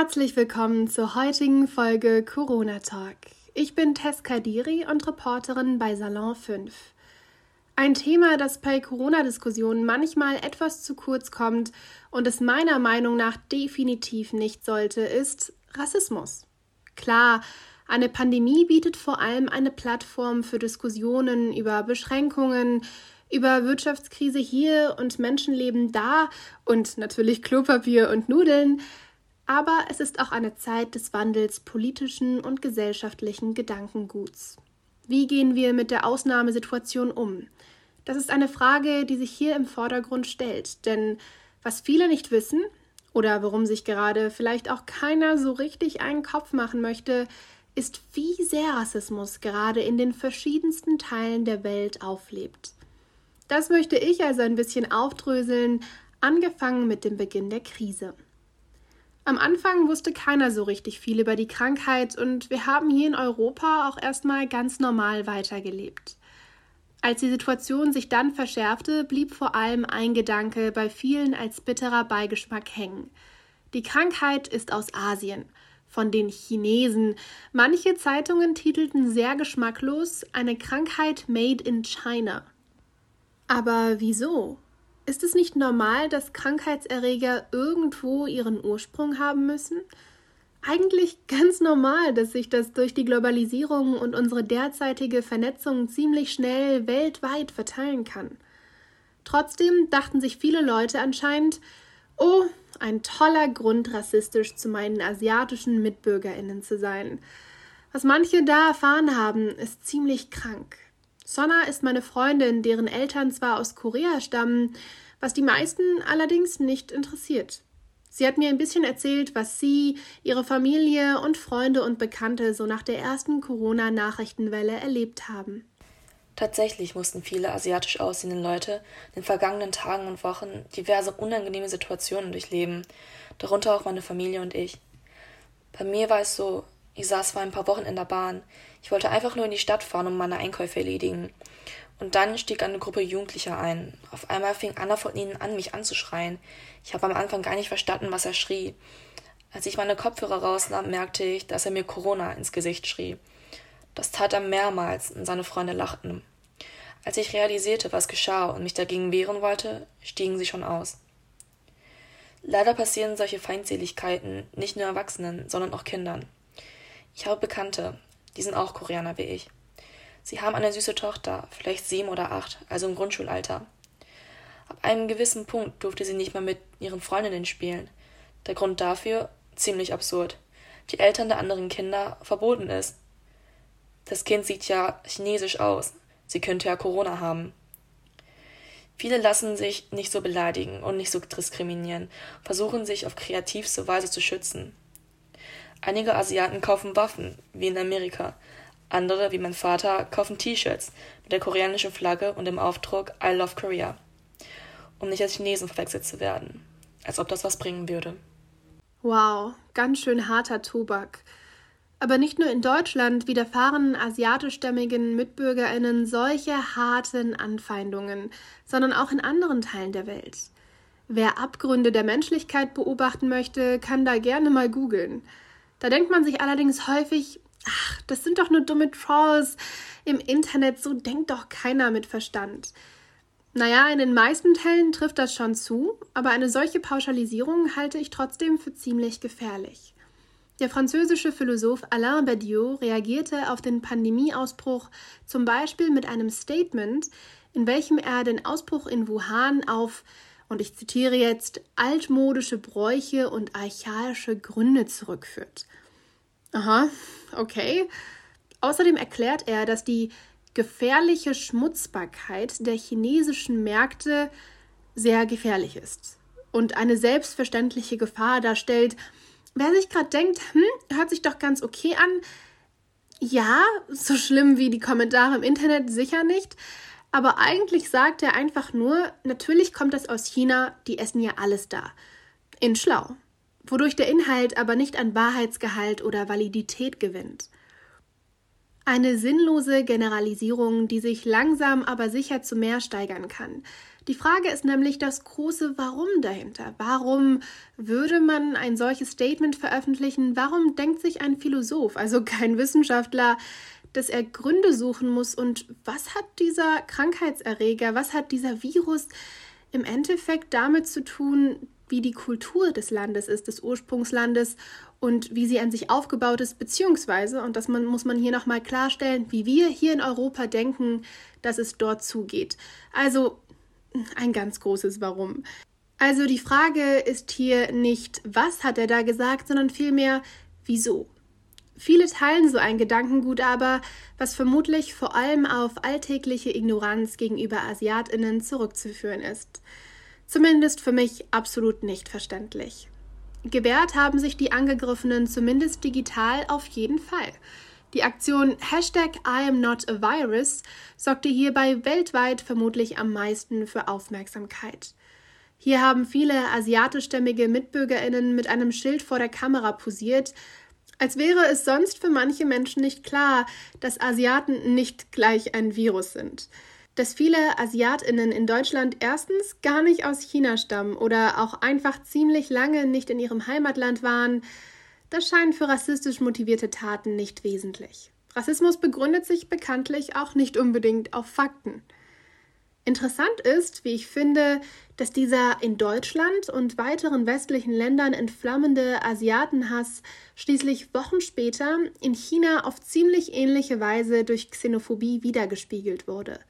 Herzlich willkommen zur heutigen Folge Corona Talk. Ich bin Tess Kadiri und Reporterin bei Salon 5. Ein Thema, das bei Corona-Diskussionen manchmal etwas zu kurz kommt und es meiner Meinung nach definitiv nicht sollte, ist Rassismus. Klar, eine Pandemie bietet vor allem eine Plattform für Diskussionen über Beschränkungen, über Wirtschaftskrise hier und Menschenleben da und natürlich Klopapier und Nudeln. Aber es ist auch eine Zeit des Wandels politischen und gesellschaftlichen Gedankenguts. Wie gehen wir mit der Ausnahmesituation um? Das ist eine Frage, die sich hier im Vordergrund stellt, denn was viele nicht wissen oder worum sich gerade vielleicht auch keiner so richtig einen Kopf machen möchte, ist, wie sehr Rassismus gerade in den verschiedensten Teilen der Welt auflebt. Das möchte ich also ein bisschen aufdröseln, angefangen mit dem Beginn der Krise. Am Anfang wusste keiner so richtig viel über die Krankheit und wir haben hier in Europa auch erstmal ganz normal weitergelebt. Als die Situation sich dann verschärfte, blieb vor allem ein Gedanke bei vielen als bitterer Beigeschmack hängen. Die Krankheit ist aus Asien, von den Chinesen. Manche Zeitungen titelten sehr geschmacklos eine Krankheit made in China. Aber wieso? Ist es nicht normal, dass Krankheitserreger irgendwo ihren Ursprung haben müssen? Eigentlich ganz normal, dass sich das durch die Globalisierung und unsere derzeitige Vernetzung ziemlich schnell weltweit verteilen kann. Trotzdem dachten sich viele Leute anscheinend, oh, ein toller Grund, rassistisch zu meinen asiatischen Mitbürgerinnen zu sein. Was manche da erfahren haben, ist ziemlich krank. Sonna ist meine Freundin, deren Eltern zwar aus Korea stammen, was die meisten allerdings nicht interessiert. Sie hat mir ein bisschen erzählt, was sie, ihre Familie und Freunde und Bekannte so nach der ersten Corona-Nachrichtenwelle erlebt haben. Tatsächlich mussten viele asiatisch aussehende Leute in den vergangenen Tagen und Wochen diverse unangenehme Situationen durchleben, darunter auch meine Familie und ich. Bei mir war es so, ich saß vor ein paar Wochen in der Bahn. Ich wollte einfach nur in die Stadt fahren, um meine Einkäufe erledigen. Und dann stieg eine Gruppe Jugendlicher ein. Auf einmal fing einer von ihnen an, mich anzuschreien. Ich habe am Anfang gar nicht verstanden, was er schrie. Als ich meine Kopfhörer rausnahm, merkte ich, dass er mir Corona ins Gesicht schrie. Das tat er mehrmals und seine Freunde lachten. Als ich realisierte, was geschah und mich dagegen wehren wollte, stiegen sie schon aus. Leider passieren solche Feindseligkeiten nicht nur Erwachsenen, sondern auch Kindern. Ich habe Bekannte, die sind auch Koreaner wie ich. Sie haben eine süße Tochter, vielleicht sieben oder acht, also im Grundschulalter. Ab einem gewissen Punkt durfte sie nicht mehr mit ihren Freundinnen spielen. Der Grund dafür ziemlich absurd. Die Eltern der anderen Kinder verboten es. Das Kind sieht ja chinesisch aus. Sie könnte ja Corona haben. Viele lassen sich nicht so beleidigen und nicht so diskriminieren, versuchen sich auf kreativste Weise zu schützen. Einige Asiaten kaufen Waffen, wie in Amerika. Andere, wie mein Vater, kaufen T-Shirts mit der koreanischen Flagge und dem Aufdruck I love Korea. Um nicht als Chinesen verwechselt zu werden. Als ob das was bringen würde. Wow, ganz schön harter Tobak. Aber nicht nur in Deutschland widerfahren asiatischstämmigen MitbürgerInnen solche harten Anfeindungen, sondern auch in anderen Teilen der Welt. Wer Abgründe der Menschlichkeit beobachten möchte, kann da gerne mal googeln. Da denkt man sich allerdings häufig, ach, das sind doch nur dumme Trolls im Internet, so denkt doch keiner mit Verstand. Naja, in den meisten Fällen trifft das schon zu, aber eine solche Pauschalisierung halte ich trotzdem für ziemlich gefährlich. Der französische Philosoph Alain Badiou reagierte auf den Pandemieausbruch zum Beispiel mit einem Statement, in welchem er den Ausbruch in Wuhan auf und ich zitiere jetzt, altmodische Bräuche und archaische Gründe zurückführt. Aha, okay. Außerdem erklärt er, dass die gefährliche Schmutzbarkeit der chinesischen Märkte sehr gefährlich ist und eine selbstverständliche Gefahr darstellt. Wer sich gerade denkt, hm, hört sich doch ganz okay an. Ja, so schlimm wie die Kommentare im Internet sicher nicht, aber eigentlich sagt er einfach nur, natürlich kommt das aus China, die essen ja alles da. In schlau. Wodurch der Inhalt aber nicht an Wahrheitsgehalt oder Validität gewinnt. Eine sinnlose Generalisierung, die sich langsam aber sicher zu mehr steigern kann. Die Frage ist nämlich das große Warum dahinter. Warum würde man ein solches Statement veröffentlichen? Warum denkt sich ein Philosoph, also kein Wissenschaftler, dass er Gründe suchen muss? Und was hat dieser Krankheitserreger, was hat dieser Virus im Endeffekt damit zu tun, wie die Kultur des Landes ist, des Ursprungslandes und wie sie an sich aufgebaut ist, beziehungsweise, und das muss man hier nochmal klarstellen, wie wir hier in Europa denken, dass es dort zugeht. Also ein ganz großes Warum. Also die Frage ist hier nicht, was hat er da gesagt, sondern vielmehr, wieso. Viele teilen so ein Gedankengut aber, was vermutlich vor allem auf alltägliche Ignoranz gegenüber Asiatinnen zurückzuführen ist. Zumindest für mich absolut nicht verständlich. Gewährt haben sich die Angegriffenen zumindest digital auf jeden Fall. Die Aktion Hashtag I am not a virus sorgte hierbei weltweit vermutlich am meisten für Aufmerksamkeit. Hier haben viele asiatischstämmige Mitbürgerinnen mit einem Schild vor der Kamera posiert, als wäre es sonst für manche Menschen nicht klar, dass Asiaten nicht gleich ein Virus sind. Dass viele Asiatinnen in Deutschland erstens gar nicht aus China stammen oder auch einfach ziemlich lange nicht in ihrem Heimatland waren, das scheint für rassistisch motivierte Taten nicht wesentlich. Rassismus begründet sich bekanntlich auch nicht unbedingt auf Fakten. Interessant ist, wie ich finde, dass dieser in Deutschland und weiteren westlichen Ländern entflammende Asiatenhass schließlich Wochen später in China auf ziemlich ähnliche Weise durch Xenophobie wiedergespiegelt wurde.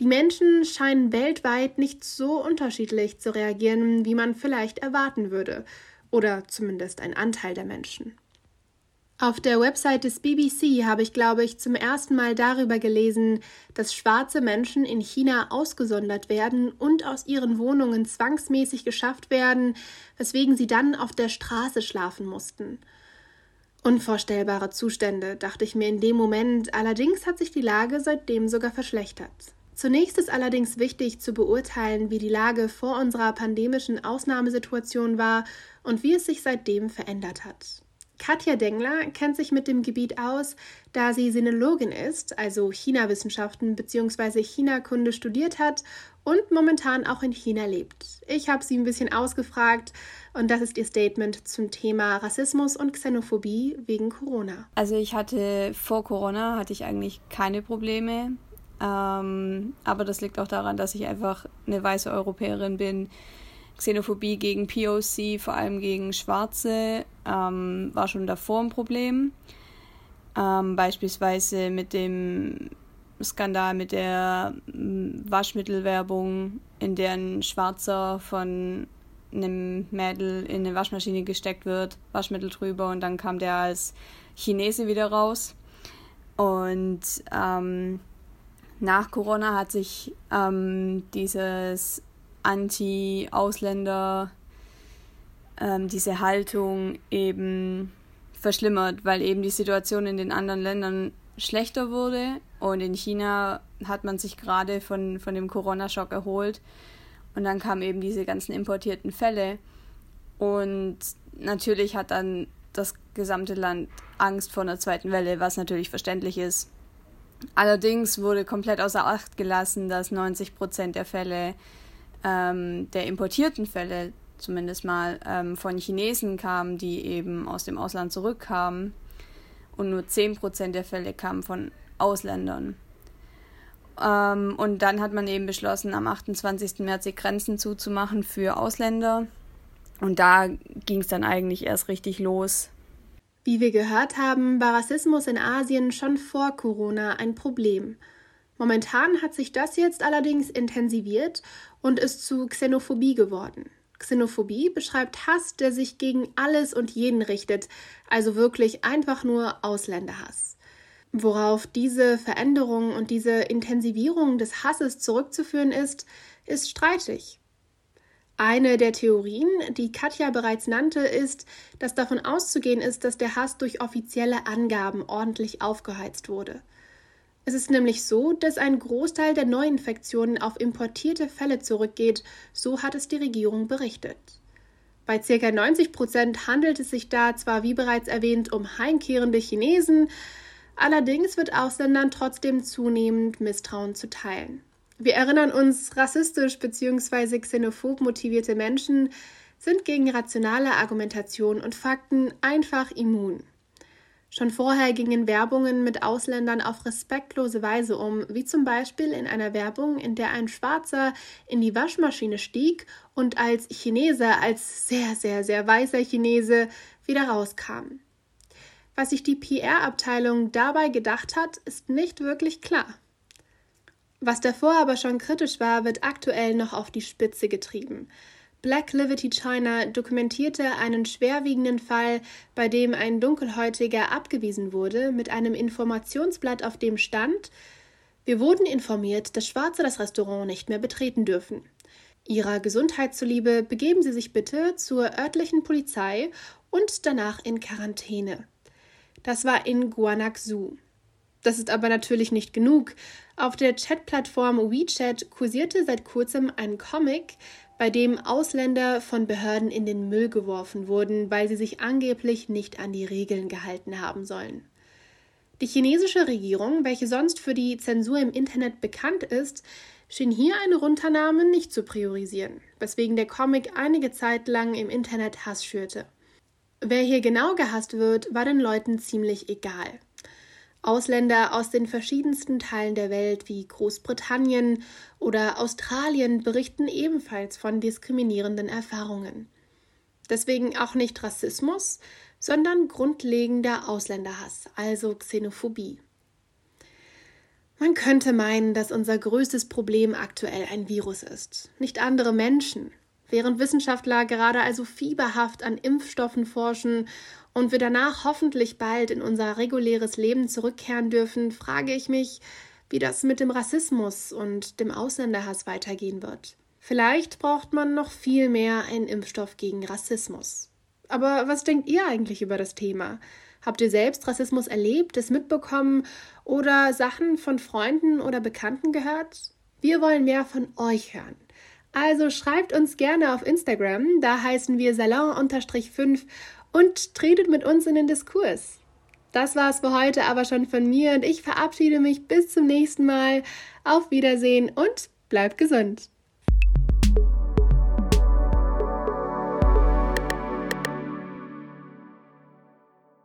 Die Menschen scheinen weltweit nicht so unterschiedlich zu reagieren, wie man vielleicht erwarten würde, oder zumindest ein Anteil der Menschen. Auf der Website des BBC habe ich, glaube ich, zum ersten Mal darüber gelesen, dass schwarze Menschen in China ausgesondert werden und aus ihren Wohnungen zwangsmäßig geschafft werden, weswegen sie dann auf der Straße schlafen mussten. Unvorstellbare Zustände, dachte ich mir in dem Moment, allerdings hat sich die Lage seitdem sogar verschlechtert. Zunächst ist allerdings wichtig zu beurteilen, wie die Lage vor unserer pandemischen Ausnahmesituation war und wie es sich seitdem verändert hat. Katja Dengler kennt sich mit dem Gebiet aus, da sie Sinologin ist, also China-Wissenschaften bzw. China-Kunde studiert hat und momentan auch in China lebt. Ich habe sie ein bisschen ausgefragt und das ist ihr Statement zum Thema Rassismus und Xenophobie wegen Corona. Also ich hatte vor Corona hatte ich eigentlich keine Probleme, ähm, aber das liegt auch daran, dass ich einfach eine weiße Europäerin bin Xenophobie gegen POC, vor allem gegen Schwarze, ähm, war schon davor ein Problem. Ähm, beispielsweise mit dem Skandal mit der mm, Waschmittelwerbung, in der ein Schwarzer von einem Mädel in eine Waschmaschine gesteckt wird, Waschmittel drüber und dann kam der als Chinese wieder raus. Und ähm, nach Corona hat sich ähm, dieses Anti-Ausländer, ähm, diese Haltung eben verschlimmert, weil eben die Situation in den anderen Ländern schlechter wurde. Und in China hat man sich gerade von, von dem Corona-Schock erholt. Und dann kamen eben diese ganzen importierten Fälle. Und natürlich hat dann das gesamte Land Angst vor einer zweiten Welle, was natürlich verständlich ist. Allerdings wurde komplett außer Acht gelassen, dass 90 Prozent der Fälle ähm, der importierten Fälle zumindest mal ähm, von Chinesen kamen, die eben aus dem Ausland zurückkamen. Und nur 10% der Fälle kamen von Ausländern. Ähm, und dann hat man eben beschlossen, am 28. März die Grenzen zuzumachen für Ausländer. Und da ging es dann eigentlich erst richtig los. Wie wir gehört haben, war Rassismus in Asien schon vor Corona ein Problem. Momentan hat sich das jetzt allerdings intensiviert und ist zu Xenophobie geworden. Xenophobie beschreibt Hass, der sich gegen alles und jeden richtet, also wirklich einfach nur Ausländerhass. Worauf diese Veränderung und diese Intensivierung des Hasses zurückzuführen ist, ist streitig. Eine der Theorien, die Katja bereits nannte, ist, dass davon auszugehen ist, dass der Hass durch offizielle Angaben ordentlich aufgeheizt wurde. Es ist nämlich so, dass ein Großteil der Neuinfektionen auf importierte Fälle zurückgeht, so hat es die Regierung berichtet. Bei ca. 90 Prozent handelt es sich da zwar, wie bereits erwähnt, um heimkehrende Chinesen, Allerdings wird Ausländern trotzdem zunehmend Misstrauen zuteilen. Wir erinnern uns, rassistisch bzw. xenophob motivierte Menschen sind gegen rationale Argumentation und Fakten einfach immun. Schon vorher gingen Werbungen mit Ausländern auf respektlose Weise um, wie zum Beispiel in einer Werbung, in der ein Schwarzer in die Waschmaschine stieg und als Chinese, als sehr, sehr, sehr weißer Chinese wieder rauskam. Was sich die PR-Abteilung dabei gedacht hat, ist nicht wirklich klar. Was davor aber schon kritisch war, wird aktuell noch auf die Spitze getrieben. Black Liberty China dokumentierte einen schwerwiegenden Fall, bei dem ein Dunkelhäutiger abgewiesen wurde, mit einem Informationsblatt, auf dem stand Wir wurden informiert, dass Schwarze das Restaurant nicht mehr betreten dürfen. Ihrer Gesundheit zuliebe begeben Sie sich bitte zur örtlichen Polizei und danach in Quarantäne. Das war in Guanaxu. Das ist aber natürlich nicht genug. Auf der Chatplattform WeChat kursierte seit kurzem ein Comic, bei dem Ausländer von Behörden in den Müll geworfen wurden, weil sie sich angeblich nicht an die Regeln gehalten haben sollen. Die chinesische Regierung, welche sonst für die Zensur im Internet bekannt ist, schien hier eine Runternahme nicht zu priorisieren, weswegen der Comic einige Zeit lang im Internet Hass schürte. Wer hier genau gehasst wird, war den Leuten ziemlich egal. Ausländer aus den verschiedensten Teilen der Welt wie Großbritannien oder Australien berichten ebenfalls von diskriminierenden Erfahrungen. Deswegen auch nicht Rassismus, sondern grundlegender Ausländerhass, also Xenophobie. Man könnte meinen, dass unser größtes Problem aktuell ein Virus ist, nicht andere Menschen. Während Wissenschaftler gerade also fieberhaft an Impfstoffen forschen und wir danach hoffentlich bald in unser reguläres Leben zurückkehren dürfen, frage ich mich, wie das mit dem Rassismus und dem Ausländerhass weitergehen wird. Vielleicht braucht man noch viel mehr einen Impfstoff gegen Rassismus. Aber was denkt ihr eigentlich über das Thema? Habt ihr selbst Rassismus erlebt, es mitbekommen oder Sachen von Freunden oder Bekannten gehört? Wir wollen mehr von euch hören. Also schreibt uns gerne auf Instagram, da heißen wir Salon-5 und tretet mit uns in den Diskurs. Das war's für heute aber schon von mir und ich verabschiede mich bis zum nächsten Mal. Auf Wiedersehen und bleibt gesund.